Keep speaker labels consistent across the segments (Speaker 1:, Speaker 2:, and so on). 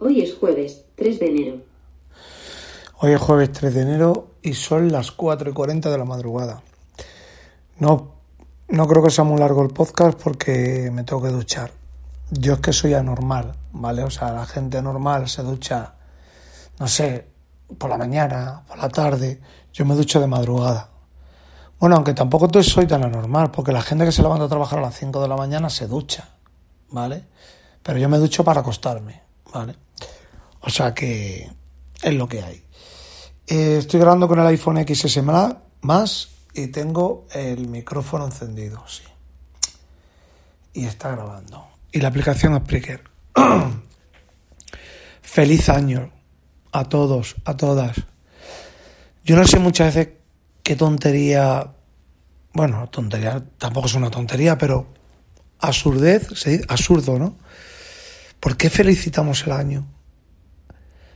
Speaker 1: hoy?
Speaker 2: Es jueves, 3 de enero.
Speaker 1: Hoy es jueves 3 de enero y son las 4 y 40 de la madrugada. No, no creo que sea muy largo el podcast porque me tengo que duchar. Yo es que soy anormal, ¿vale? O sea, la gente normal se ducha, no sé, por la mañana, por la tarde. Yo me ducho de madrugada. Bueno, aunque tampoco soy tan anormal, porque la gente que se levanta a trabajar a las 5 de la mañana se ducha, ¿vale? Pero yo me ducho para acostarme, ¿vale? O sea que es lo que hay. Eh, estoy grabando con el iPhone XS más y tengo el micrófono encendido, sí. Y está grabando. Y la aplicación Spreaker. Feliz año a todos, a todas. Yo no sé muchas veces qué tontería, bueno, tontería, tampoco es una tontería, pero absurdez, ¿sí? absurdo, ¿no? ¿Por qué felicitamos el año?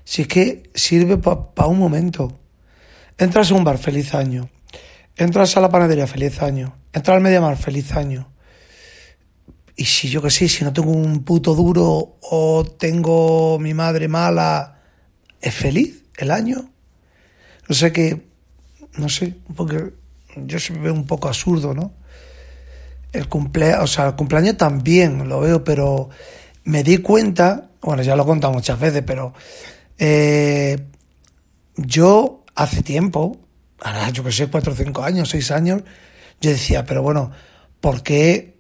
Speaker 1: Si es que sirve para un momento. Entras a un bar, feliz año. Entras a la panadería, feliz año. Entras al Mediamar, feliz año. Y si yo que sé, si no tengo un puto duro o tengo mi madre mala, ¿es feliz el año? No sé qué, no sé, porque yo se veo un poco absurdo, ¿no? El cumpleaños, o sea, el cumpleaños también lo veo, pero me di cuenta, bueno, ya lo he contado muchas veces, pero eh, yo hace tiempo, ahora yo que sé, cuatro o cinco años, seis años, yo decía, pero bueno, ¿por qué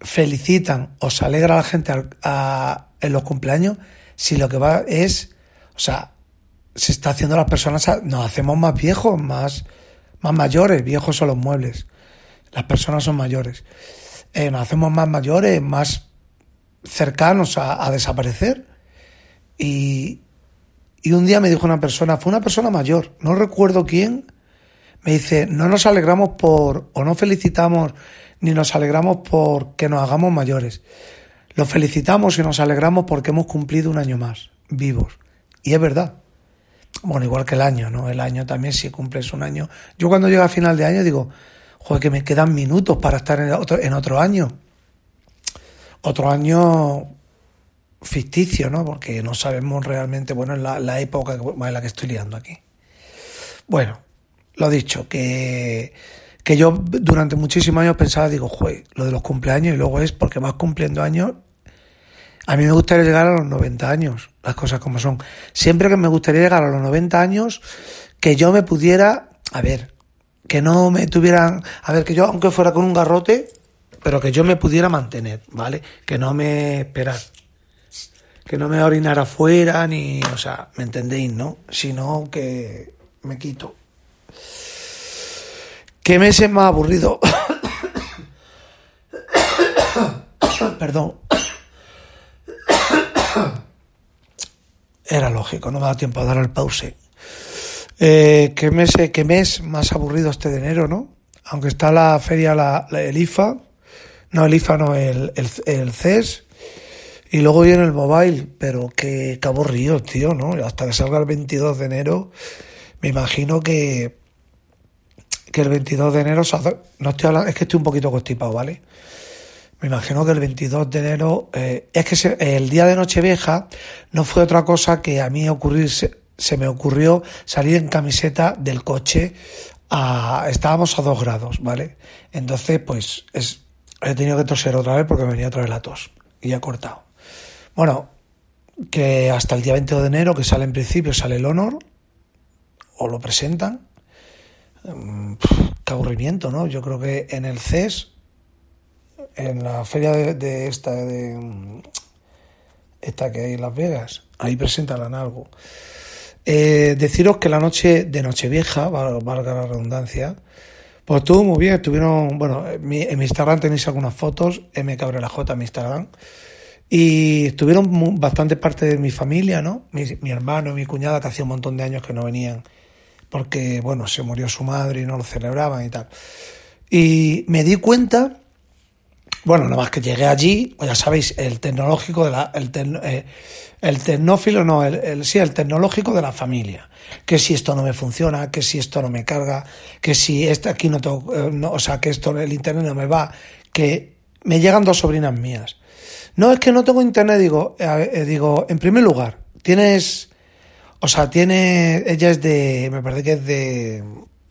Speaker 1: felicitan o se alegra a la gente en los cumpleaños si lo que va es, o sea, se está haciendo las personas, nos hacemos más viejos, más, más mayores, viejos son los muebles, las personas son mayores, eh, nos hacemos más mayores, más cercanos a desaparecer y, y un día me dijo una persona, fue una persona mayor, no recuerdo quién, me dice, no nos alegramos por, o no felicitamos, ni nos alegramos por que nos hagamos mayores. Lo felicitamos y nos alegramos porque hemos cumplido un año más, vivos. Y es verdad. Bueno, igual que el año, ¿no? El año también, si cumples un año. Yo cuando llega a final de año digo, joder, que me quedan minutos para estar en otro año. Otro año ficticio, ¿no? Porque no sabemos realmente, bueno, en la, la época en la que estoy liando aquí. Bueno, lo dicho, que, que yo durante muchísimos años pensaba, digo, joder, lo de los cumpleaños y luego es porque más cumpliendo años. A mí me gustaría llegar a los 90 años, las cosas como son. Siempre que me gustaría llegar a los 90 años, que yo me pudiera, a ver, que no me tuvieran, a ver, que yo, aunque fuera con un garrote, pero que yo me pudiera mantener, ¿vale? Que no me esperar que no me orinara afuera, ni, o sea, ¿me entendéis, no? Sino que me quito. ¿Qué mes es más aburrido? Perdón. Era lógico, no me da tiempo a dar el pause. Eh, ¿qué, mes, ¿Qué mes más aburrido este de enero, no? Aunque está la feria, la, la el IFA, no, el IFA no, el, el, el CES, y luego viene el mobile, pero qué, qué aburrido, tío, ¿no? Hasta que salga el 22 de enero, me imagino que, que el 22 de enero, no estoy hablando, es que estoy un poquito constipado, ¿vale? Me imagino que el 22 de enero, eh, es que el día de Nochevieja no fue otra cosa que a mí ocurrirse, se me ocurrió salir en camiseta del coche a, estábamos a dos grados, ¿vale? Entonces, pues, es, he tenido que toser otra vez porque me venía otra vez la tos y ya he cortado. Bueno, que hasta el día 20 de enero, que sale en principio, sale el Honor, o lo presentan. Mm, qué aburrimiento, ¿no? Yo creo que en el CES, en la feria de, esta, de esta que hay en Las Vegas, ahí presentarán algo. Eh, deciros que la noche de Nochevieja, valga la redundancia, pues estuvo muy bien, estuvieron, bueno, en mi, Instagram tenéis algunas fotos, mcabrelaj en mi Instagram, y estuvieron bastante parte de mi familia, ¿no? Mi, mi hermano y mi cuñada, que hacía un montón de años que no venían, porque, bueno, se murió su madre y no lo celebraban y tal. Y me di cuenta, bueno, nada más que llegué allí, pues ya sabéis, el tecnológico de la, el, eh, el tecnófilo, no, el, sí, el tecnológico de la familia. Que si esto no me funciona, que si esto no me carga, que si este aquí no tengo, eh, no, o sea, que esto, el internet no me va, que me llegan dos sobrinas mías. No, es que no tengo internet, digo, eh, digo, en primer lugar, tienes, o sea, tiene, ella es de, me parece que es de,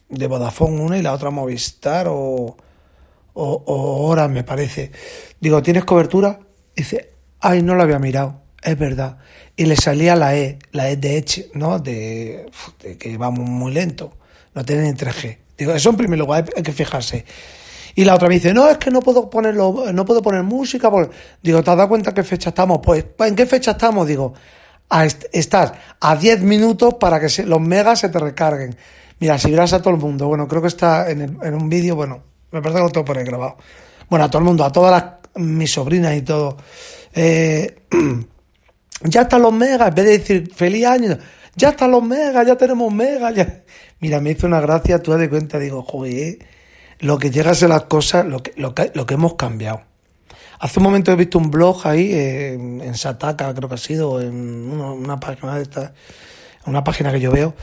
Speaker 1: de Vodafone una y la otra Movistar o, o, o me parece. Digo, ¿tienes cobertura? Dice, ay, no lo había mirado es verdad. Y le salía la E, la E de Edge, ¿no? De, que vamos muy lento, no tienen ni 3G. Digo, eso en primer lugar hay que fijarse. Y la otra me dice, no, es que no puedo ponerlo, no puedo poner música. Digo, ¿te has dado cuenta qué fecha estamos? Pues, ¿en qué fecha estamos? Digo, a estás a 10 minutos para que los megas se te recarguen. Mira, si verás a todo el mundo, bueno, creo que está en, un vídeo, bueno, me parece que lo tengo por ahí grabado. Bueno, a todo el mundo, a todas las, mis sobrinas y todo. Eh, ya están los megas, en vez de decir feliz año, ya están los megas, ya tenemos megas. Mira, me hizo una gracia, tú de cuenta, digo, joder, lo que llegas a las cosas, lo que, lo que, lo que hemos cambiado. Hace un momento he visto un blog ahí en, Sataka, creo que ha sido, en una, página de una página que yo veo,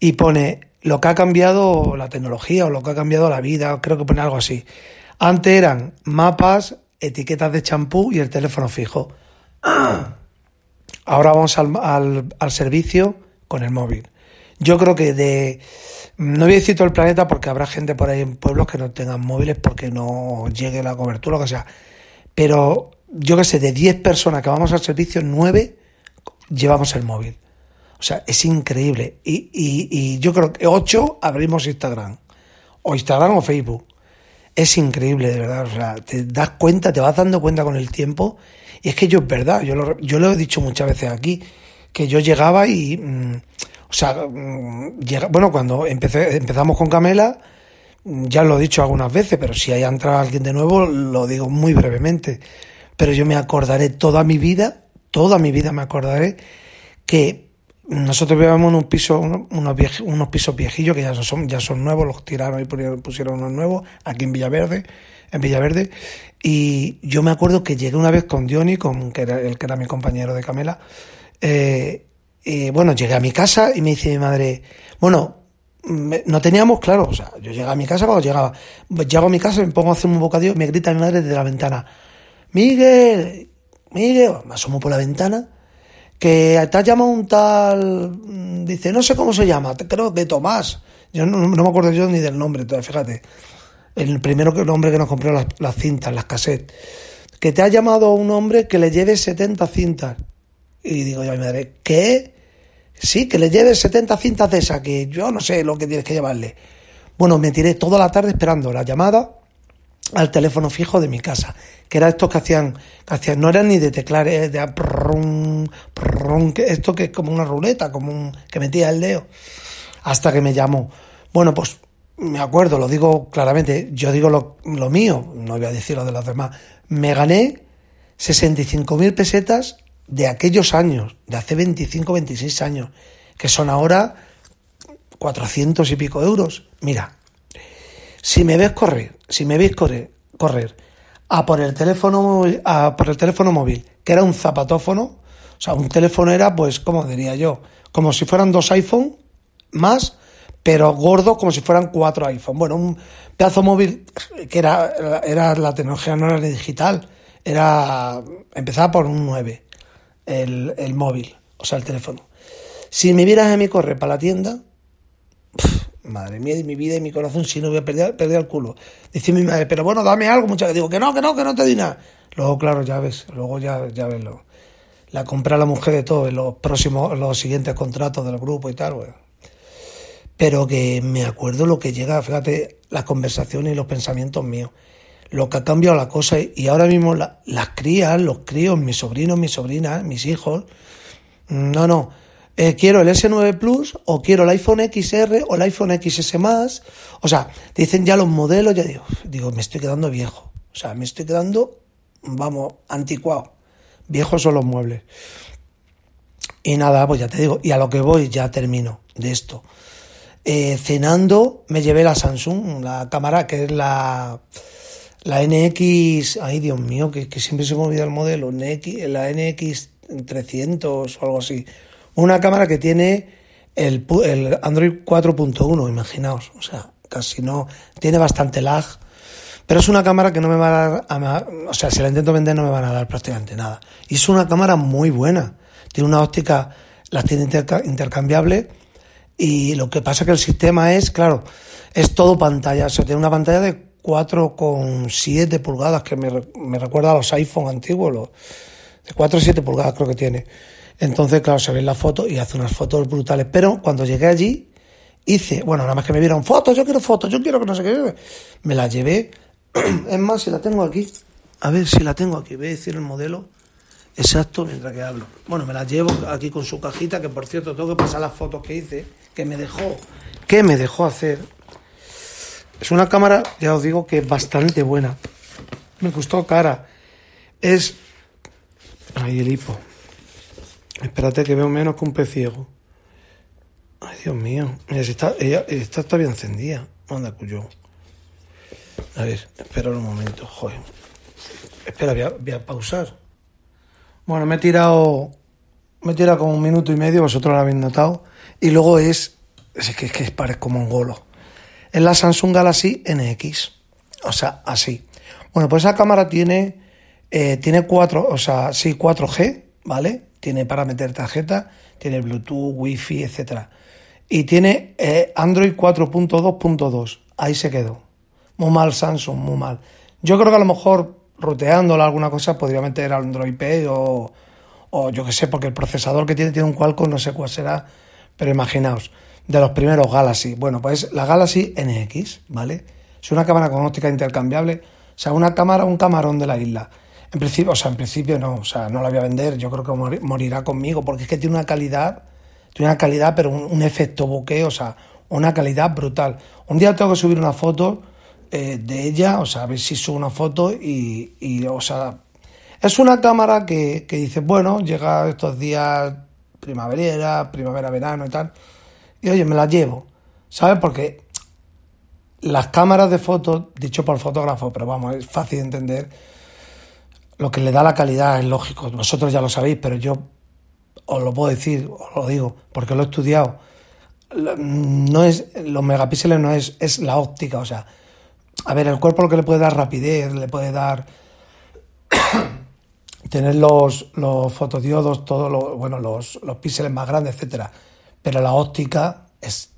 Speaker 1: y pone lo que ha cambiado la tecnología o lo que ha cambiado la vida, creo que pone algo así. Antes eran mapas, etiquetas de champú y el teléfono fijo. Ahora vamos al, al, servicio con el móvil. Yo creo que de... No voy a decir todo el planeta porque habrá gente por ahí en pueblos que no tengan móviles porque no llegue la cobertura o que sea. Pero yo que sé, de 10 personas que vamos al servicio, 9 llevamos el móvil. O sea, es increíble. Y, y, y yo creo que 8 abrimos Instagram. O Instagram o Facebook. Es increíble, de verdad. O sea, te das cuenta, te vas dando cuenta con el tiempo y es que yo es verdad, yo lo, yo lo he dicho muchas veces aquí, que yo llegaba y, mm, o sea, mm, llega, bueno, cuando empecé, empezamos con Camela, mm, ya lo he dicho algunas veces, pero si hay entrado alguien de nuevo, lo digo muy brevemente. Pero yo me acordaré toda mi vida, toda mi vida me acordaré que nosotros vivíamos en un piso, unos, unos pisos viejillos que ya son, ya son nuevos, los tiraron y pusieron unos nuevos aquí en Villaverde en Villaverde. Y yo me acuerdo que llegué una vez con Diony, con, que era, el que era mi compañero de Camela. Eh, y bueno, llegué a mi casa y me dice mi madre, bueno, no teníamos claro, o sea, yo llegué a mi casa cuando llegaba. Llego a mi casa, me pongo a hacer un bocadillo y me grita mi madre desde la ventana, Miguel, Miguel, me asomo por la ventana, que te ha llamado un tal, dice, no sé cómo se llama, creo que Tomás. Yo no, no me acuerdo yo ni del nombre, fíjate el primero que, el hombre que nos compró las, cintas, las cassettes, que te ha llamado un hombre que le lleve 70 cintas. Y digo yo a mi madre, ¿qué? Sí, que le lleve 70 cintas de esa, que yo no sé lo que tienes que llevarle. Bueno, me tiré toda la tarde esperando la llamada al teléfono fijo de mi casa, que era estos que hacían, que hacían no eran ni de teclar, eh, de esto que es como una ruleta, como un, que metía el dedo, hasta que me llamó. Bueno, pues me acuerdo, lo digo claramente, yo digo lo, mío, no voy a decir lo de los demás, me gané 65.000 pesetas de aquellos años, de hace 25, 26 años, que son ahora 400 y pico euros. Mira, si me ves correr, si me veis correr, correr a por el teléfono, a por el teléfono móvil, que era un zapatófono, o sea, un teléfono era, pues, como diría yo, como si fueran dos iPhone más pero gordo como si fueran cuatro iPhone. Bueno, un pedazo móvil que era, era la tecnología no era digital, era empezaba por un 9 el, el móvil, o sea, el teléfono. Si me vieras a mí correr para la tienda, madre mía de mi vida y mi corazón, si no voy a perder, perder el culo. Dice mi madre, pero bueno, dame algo, muchas veces. Digo, que no, que no, que no te di nada. Luego, claro, ya ves, luego ya, ya ves lo, la compra la mujer de todo en los próximos, los siguientes contratos del grupo y tal, bueno. Pero que me acuerdo lo que llega, fíjate, las conversaciones y los pensamientos míos. Lo que ha cambiado la cosa y ahora mismo la- las crías, los críos, mis sobrinos, mis sobrinas, mis hijos, no, no. Eh, quiero el S9 Plus o quiero el iPhone XR o el iPhone XS más. O sea, dicen ya los modelos, ya digo, digo, me estoy quedando viejo. O sea, me estoy quedando, vamos, anticuado. Viejos son los muebles. Y nada, pues ya te digo, y a lo que voy, ya termino de esto. Eh, cenando me llevé la Samsung, la cámara que es la, la NX, ay Dios mío, que, que siempre se me olvida el modelo, NX, la NX 300 o algo así. Una cámara que tiene el, el Android 4.1, imaginaos, o sea, casi no, tiene bastante lag, pero es una cámara que no me va a dar, o sea, si la intento vender no me van a dar prácticamente nada. Y es una cámara muy buena, tiene una óptica, las tiene interca- intercambiable y lo que pasa que el sistema es, claro, es todo pantalla, o sea, tiene una pantalla de 4,7 pulgadas que me, me recuerda a los iPhone antiguos, los, de 4 o 7 pulgadas creo que tiene. Entonces, claro, se ve la foto y hace unas fotos brutales. Pero cuando llegué allí, hice, bueno, nada más que me vieron fotos, yo quiero fotos, yo quiero que no sé qué. Me la llevé. Es más, si la tengo aquí. A ver si la tengo aquí. Voy a decir el modelo exacto mientras que hablo. Bueno, me la llevo aquí con su cajita, que por cierto tengo que pasar las fotos que hice, que me dejó, que me dejó hacer. Es una cámara, ya os digo, que es bastante buena. Me costó cara. Es. Ay, el hipo. Espérate que veo menos que un pez ciego. Ay, Dios mío. Mira, si está, ella, está bien encendida. Anda, cuyo. A ver, espera un momento, joder. Espera, voy a, pausar. Bueno, me he tirado. Me he tirado como un minuto y medio, vosotros lo habéis notado. Y luego es. Es que, es que parezco mongolo. Es la Samsung Galaxy NX. O sea, así. Bueno, pues esa cámara tiene. eh, tiene cuatro, o sea, sí, 4G, ¿vale? Tiene para meter tarjeta, tiene Bluetooth, Wi-Fi, etcétera. Y tiene eh, Android 4.2.2. Ahí se quedó. Muy mal Samsung, muy mal. Yo creo que a lo mejor roteándola alguna cosa podría meter Android P o, o yo que sé, porque el procesador que tiene tiene un Qualcomm, no sé cuál será, pero imaginaos, de los primeros Galaxy. Bueno, pues la Galaxy NX, ¿vale? Es una cámara con óptica intercambiable, o sea, una cámara, un camarón de la isla. En principio, o sea, en principio no, o sea, no la voy a vender, yo creo que mori- morirá conmigo, porque es que tiene una calidad, tiene una calidad, pero un, un efecto bokeh, o sea, una calidad brutal. Un día tengo que subir una foto eh, de ella, o sea, a ver si subo una foto y, y, o sea, es una cámara que, que dice, bueno, llega estos días primavera, primavera, verano y tal, y oye, me la llevo, ¿sabes? Porque las cámaras de fotos, dicho por fotógrafo, pero vamos, es fácil de entender, lo que le da la calidad es lógico, vosotros ya lo sabéis, pero yo os lo puedo decir, os lo digo, porque lo he estudiado. Lo- No es, los megapíxeles no es, es la óptica, o sea, a ver, el cuerpo lo que le puede dar rapidez, le puede dar tener los, los fotodiodos, todos los, bueno, los, los píxeles más grandes, etcétera. Pero la óptica es,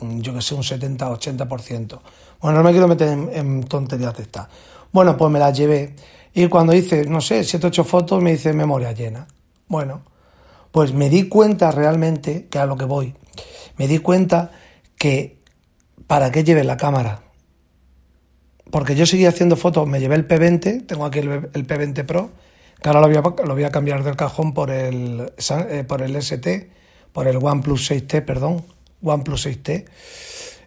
Speaker 1: mm, yo que sé, un 70-80%. Bueno, no me quiero meter en, tonterías de estas. Bueno, pues me las llevé. Y cuando hice, no sé, 7 8 fotos, me dice memoria llena. Bueno, pues me di cuenta realmente, que a lo que voy, me di cuenta que para qué lleve la cámara. Porque yo seguía haciendo fotos, me llevé el P20, tengo aquí el, el P20 Pro, que ahora lo voy, a, lo voy a cambiar del cajón por el, eh, por el ST, por el OnePlus 6T, perdón, OnePlus 6T.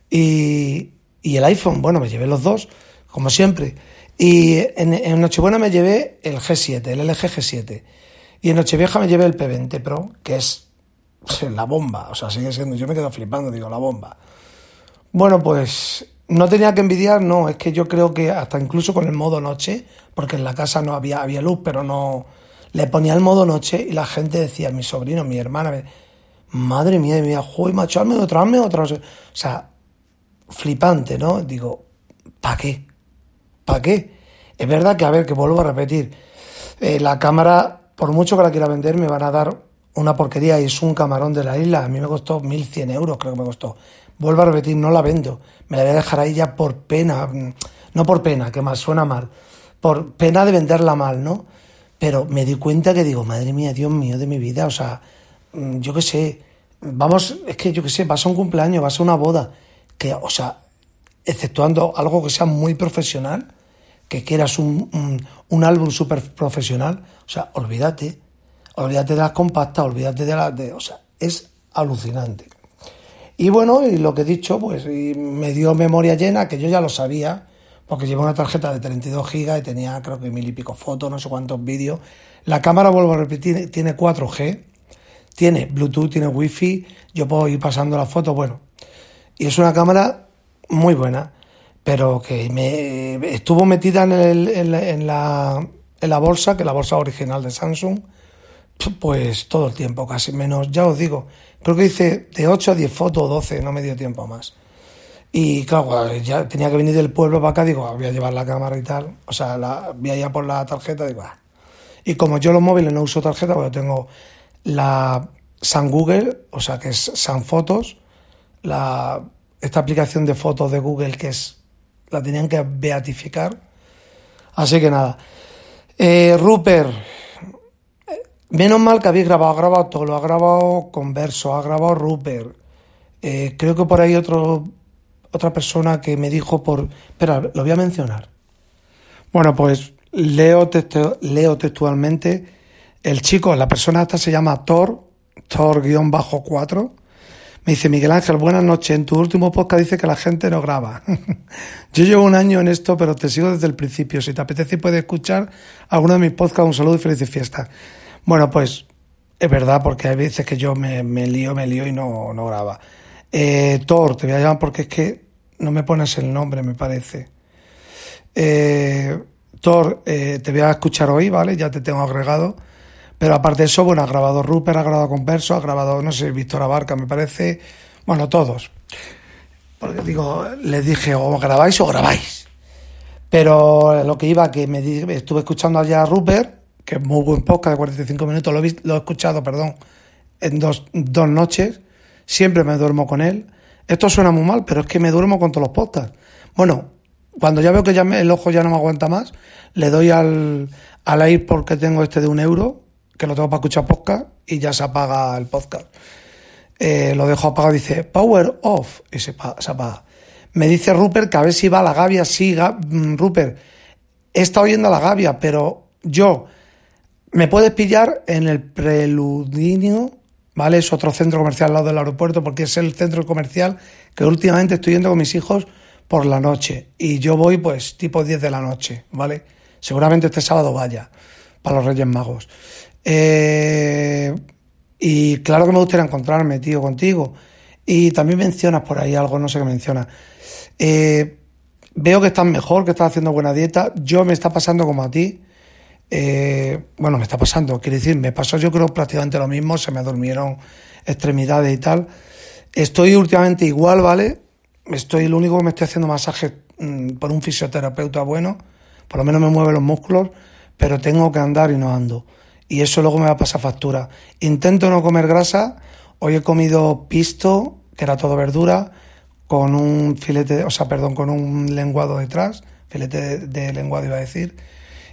Speaker 1: Y, y el iPhone, bueno, me llevé los dos, como siempre. Y en, en Nochebuena me llevé el G7, el LG G7. Y en Nochevieja me llevé el P20 Pro, que es la bomba. O sea, sigue siendo, yo me quedo flipando, digo, la bomba. Bueno, pues no tenía que envidiar, no, es que yo creo que hasta incluso con el modo noche, porque en la casa no había, había luz, pero no. Le ponía el modo noche y la gente decía, mi sobrino, mi hermana, madre mía, mía, joder, macho, hazme otra, hazme otra. O sea, flipante, ¿no? Digo, ¿para qué? ¿Para qué? Es verdad que, a ver, que vuelvo a repetir, eh, la cámara, por mucho que la quiera vender, me van a dar una porquería y es un camarón de la isla. A mí me costó 1.100 euros, creo que me costó. Vuelvo a repetir, no la vendo. Me la voy a dejar ahí ya por pena. No por pena, que más suena mal. Por pena de venderla mal, ¿no? Pero me di cuenta que digo, madre mía, Dios mío de mi vida. O sea, yo qué sé. Vamos, es que yo qué sé, vas a un cumpleaños, vas a una boda. Que, o sea, exceptuando algo que sea muy profesional, que quieras un, un, álbum súper profesional, o sea, olvídate, olvídate de las compactas, olvídate de las... De, o sea, es alucinante. Y bueno, y lo que he dicho, pues y me dio memoria llena, que yo ya lo sabía, porque llevo una tarjeta de 32 gigas y tenía creo que mil y pico fotos, no sé cuántos vídeos. La cámara, vuelvo a repetir, tiene 4G, tiene Bluetooth, tiene Wi-Fi, yo puedo ir pasando las fotos, bueno. Y es una cámara muy buena, pero que me estuvo metida en, el- en la, en la- bolsa, que es la bolsa original de Samsung, pues todo el tiempo, casi menos, ya os digo, creo que hice de 8 a 10 fotos o 12, no me dio tiempo más. Y claro, ya tenía que venir del pueblo para acá, digo, voy a llevar la cámara y tal, o sea, voy a ir por la tarjeta, digo, ah. Y como yo los móviles no uso tarjeta, porque tengo la San Google, o sea, que es San Fotos, la, esta aplicación de fotos de Google que es, la tenían que beatificar. Así que nada. Eh, Rupert, Menos mal que habéis grabado, ha grabado todo, lo ha grabado Converso, ha grabado Rupert. Eh, creo que por ahí otro, otra persona que me dijo por... Espera, lo voy a mencionar. Bueno, pues leo, textu- leo textualmente. El chico, la persona esta se llama Thor, Thor-4. Me dice, Miguel Ángel, buenas noches. En tu último podcast dice que la gente no graba. Yo llevo un año en esto, pero te sigo desde el principio. Si te apetece, puedes escuchar alguno de mis podcasts. Un saludo y felices fiestas. Bueno, pues es verdad, porque hay veces que yo me, me lío, me lío y no, no graba. Eh, Thor, te voy a llamar porque es que no me pones el nombre, me parece. Eh, Thor, eh, te voy a escuchar hoy, ¿vale? Ya te tengo agregado. Pero aparte de eso, bueno, ha grabado Rupert, ha grabado Converso, ha grabado, no sé, Víctor Abarca, me parece. Bueno, todos. Porque digo, les dije, o grabáis o grabáis. Pero lo que iba, que me estuve escuchando allá a Rupert, que es muy buen podcast de 45 minutos, lo he, lo he escuchado, perdón, en dos, dos noches. Siempre me duermo con él. Esto suena muy mal, pero es que me duermo con todos los podcasts. Bueno, cuando ya veo que ya me- el ojo ya no me aguanta más, le doy al, al AirPod que tengo este de un euro, que lo tengo para escuchar podcast, y ya se apaga el podcast. Eh, lo dejo apagado, dice power off, y se, se apaga. Me dice Rupert que a ver si va la Gavia. Sí, Ga- mm, Rupert, he estado yendo a la Gavia, pero yo me puedes pillar en el Preludinio, ¿vale? Es otro centro comercial al lado del aeropuerto, porque es el centro comercial que últimamente estoy yendo con mis hijos por la noche. Y yo voy, pues, tipo 10 de la noche, ¿vale? Seguramente este sábado vaya, para los Reyes Magos. Eh, y claro que me gustaría encontrarme, tío, contigo. Y también mencionas por ahí algo, no sé qué mencionas. Eh, veo que estás mejor, que estás haciendo buena dieta. Yo me está pasando como a ti. Eh, bueno, me está pasando, quiere decir, me pasó yo creo prácticamente lo mismo, se me durmieron extremidades y tal. Estoy últimamente igual, ¿vale? Estoy, lo único que me estoy haciendo masaje mm, por un fisioterapeuta bueno, por lo menos me mueve los músculos, pero tengo que andar y no ando. Y eso luego me va a pasar factura. Intento no comer grasa, hoy he comido pisto, que era todo verdura, con un filete, o sea, perdón, con un lenguado detrás, filete de, de lenguado iba a decir,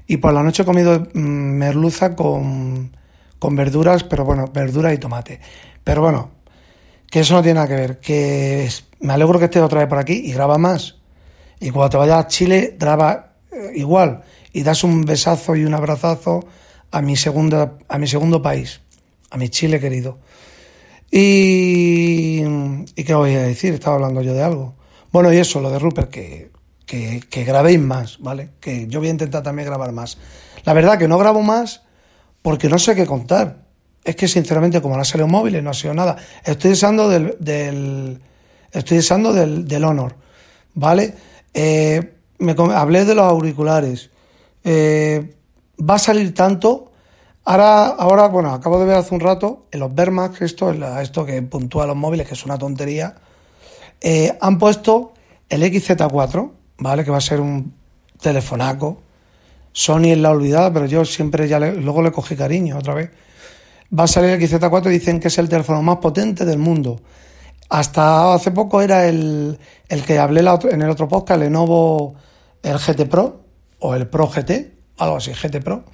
Speaker 1: y por la noche he comido mm, merluza con, con verduras, pero bueno, verdura y tomate. Pero bueno, que eso no tiene nada que ver, que es- me alegro que estés otra vez por aquí y graba más. Y cuando te vayas a Chile, graba eh, igual y das un besazo y un abrazazo a mi segunda, a mi segundo país, a mi Chile querido. Y, ¿y qué voy a decir? Estaba hablando yo de algo. Bueno, y eso, lo de Rupert, que, que, grabéis más, ¿vale? Que yo voy a intentar también grabar más. La verdad que no grabo más porque no sé qué contar. Es que sinceramente, como no ha salido móviles, no ha sido nada. Estoy deseando del, del estoy deseando del, del Honor, ¿vale? Eh, hablé de los auriculares. Eh, va a salir tanto. Ahora, ahora, bueno, acabo de ver hace un rato en los Vermax, esto, esto que puntúa los móviles, que es una tontería. Eh, han puesto el XZ4, ¿vale? Que va a ser un telefonaco. Sony es la olvidada, pero yo siempre ya luego le cogí cariño otra vez. va a salir el XZ4 y dicen que es el teléfono más potente del mundo. Hasta hace poco era el, el que hablé en el otro podcast, el Lenovo, el GT Pro, o el Pro GT, algo así, GT Pro,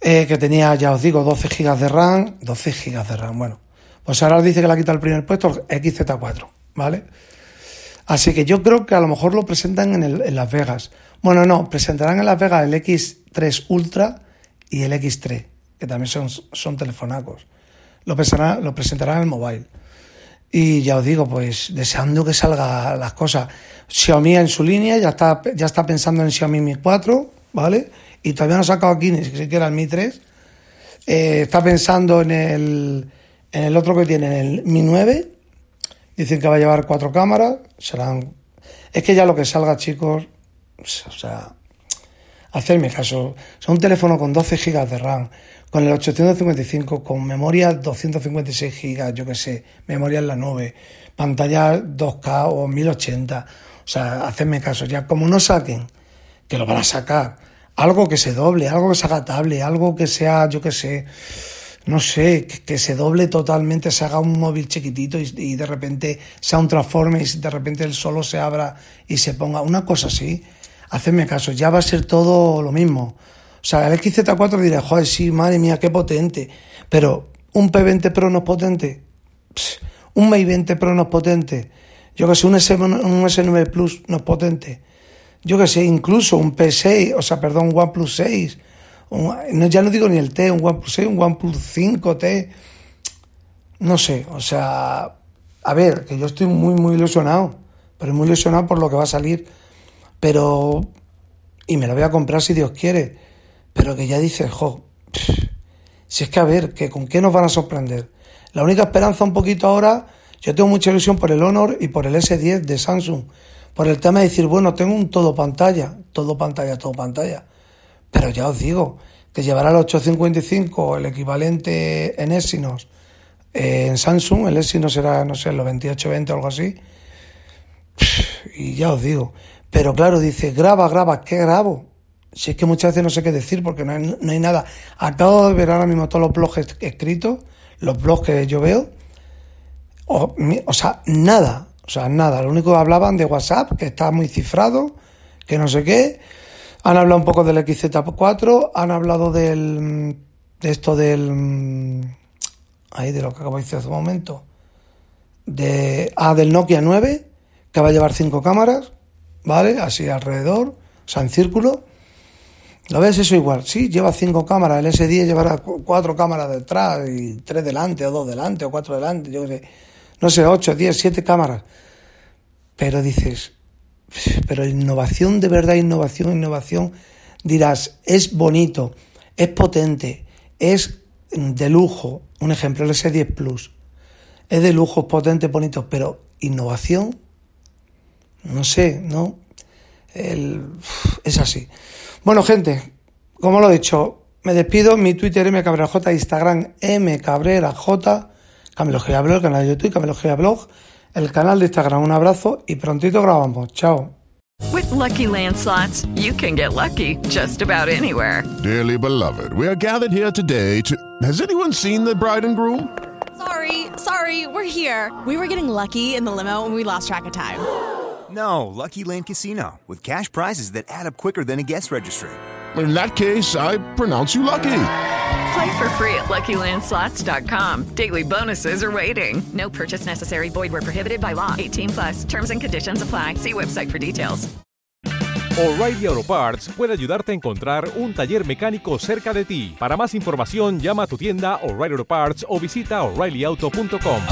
Speaker 1: eh, que tenía, ya os digo, 12 GB de RAM, 12 GB de RAM, bueno. Pues ahora dice que le ha quitado el primer puesto el XZ4, ¿vale? Así que yo creo que a lo mejor lo presentan en, el, en Las Vegas. Bueno, no, presentarán en Las Vegas el X3 Ultra y el X3, que también son, son telefonacos. Lo presentarán, lo presentarán en el mobile. Y ya os digo, pues deseando que salgan las cosas. Xiaomi en su línea ya está, ya está pensando en Xiaomi Mi 4, ¿vale? Y todavía no ha sacado aquí ni siquiera el Mi 3. Eh, está pensando en el, en el otro que tiene, el Mi 9. Dicen que va a llevar cuatro cámaras. Serán. Es que ya lo que salga, chicos. O sea, hacerme caso. Son un teléfono con 12 GB de RAM, con el 855, con memoria 256 GB, yo que sé, memoria en la nube, pantalla 2K o 1080. O sea, hacerme caso. Ya como no saquen, que lo van a sacar, algo que se doble, algo que se haga tablet, algo que sea, yo que sé, no sé, que, se doble totalmente, se haga un móvil chiquitito y, de repente sea un transforme y de repente el solo se abra y se ponga una cosa así hacedme caso, ya va a ser todo lo mismo. O sea, el XZ4 dirá, joder, sí, madre mía, qué potente. Pero, ¿un P20 Pro no es potente? ¿Un Mate 20 Pro no es potente? Yo que sé, un, S, un S9 Plus no es potente. Yo que sé, incluso un P6, o sea, perdón, un OnePlus 6. no, ya no digo ni el T, un OnePlus 6, un OnePlus 5T. No sé, o sea, a ver, que yo estoy muy, muy ilusionado. Pero muy ilusionado por lo que va a salir pero, y me lo voy a comprar si Dios quiere, pero que ya dices, jo, si es que a ver, que con qué nos van a sorprender. La única esperanza un poquito ahora, yo tengo mucha ilusión por el Honor y por el S10 de Samsung, por el tema de decir, bueno, tengo un todo pantalla, todo pantalla, todo pantalla. Pero ya os digo, que llevará el 855, el equivalente en Exynos, eh, en Samsung, el Exynos será, no sé, los 2820 o algo así. Y ya os digo, pero claro, dice, graba, graba, ¿qué grabo? Si es que muchas veces no sé qué decir porque no hay, no hay nada. Acabo de ver ahora mismo todos los blogs escritos, los blogs que yo veo. O, o, sea, nada. O sea, nada. Lo único que hablaban de WhatsApp, que está muy cifrado, que no sé qué. Han hablado un poco del XZ4, han hablado del. de esto del. ahí, de lo que acabo de decir hace un momento. De, ah, del Nokia 9, que va a llevar cinco cámaras. ¿vale? Así alrededor, o sea, en círculo. ¿Lo ves eso igual? Sí, lleva cinco cámaras, el S10 llevará cuatro cámaras detrás y tres delante, o dos delante, o cuatro delante, yo qué sé. No sé, ocho, diez, siete cámaras. Pero dices, pero innovación, de verdad, innovación, innovación, dirás, es bonito, es potente, es de lujo. Un ejemplo, el S10 Plus. Es de lujo, potente, bonito, pero innovación, no sé, ¿no? es así. Bueno, gente, como lo he dicho, me despido. Mi Twitter mcabreraj, Instagram mcabreraj, Camelogía Blog, el canal de YouTube, Camelogía Blog, el canal de Instagram. Un abrazo y prontito grabamos. Chao.
Speaker 3: With lucky landslots, you can get lucky just about anywhere.
Speaker 4: Dearly beloved, we are gathered here today to. Has anyone seen the bride and groom?
Speaker 5: Sorry, sorry, we're here. We were getting lucky in the limo and we lost track of time.
Speaker 6: No, Lucky Land Casino, with cash prizes that add up quicker than a guest registry.
Speaker 4: In that case, I pronounce you lucky.
Speaker 3: Play for free at LuckyLandSlots.com. Daily bonuses are waiting. No purchase necessary. Void where prohibited by law. 18 plus. Terms and conditions apply. See website for details.
Speaker 7: O'Reilly Auto Parts puede ayudarte a encontrar un taller mecánico cerca de ti. Para más información, llama a tu tienda O'Reilly Auto Parts o visita O'ReillyAuto.com.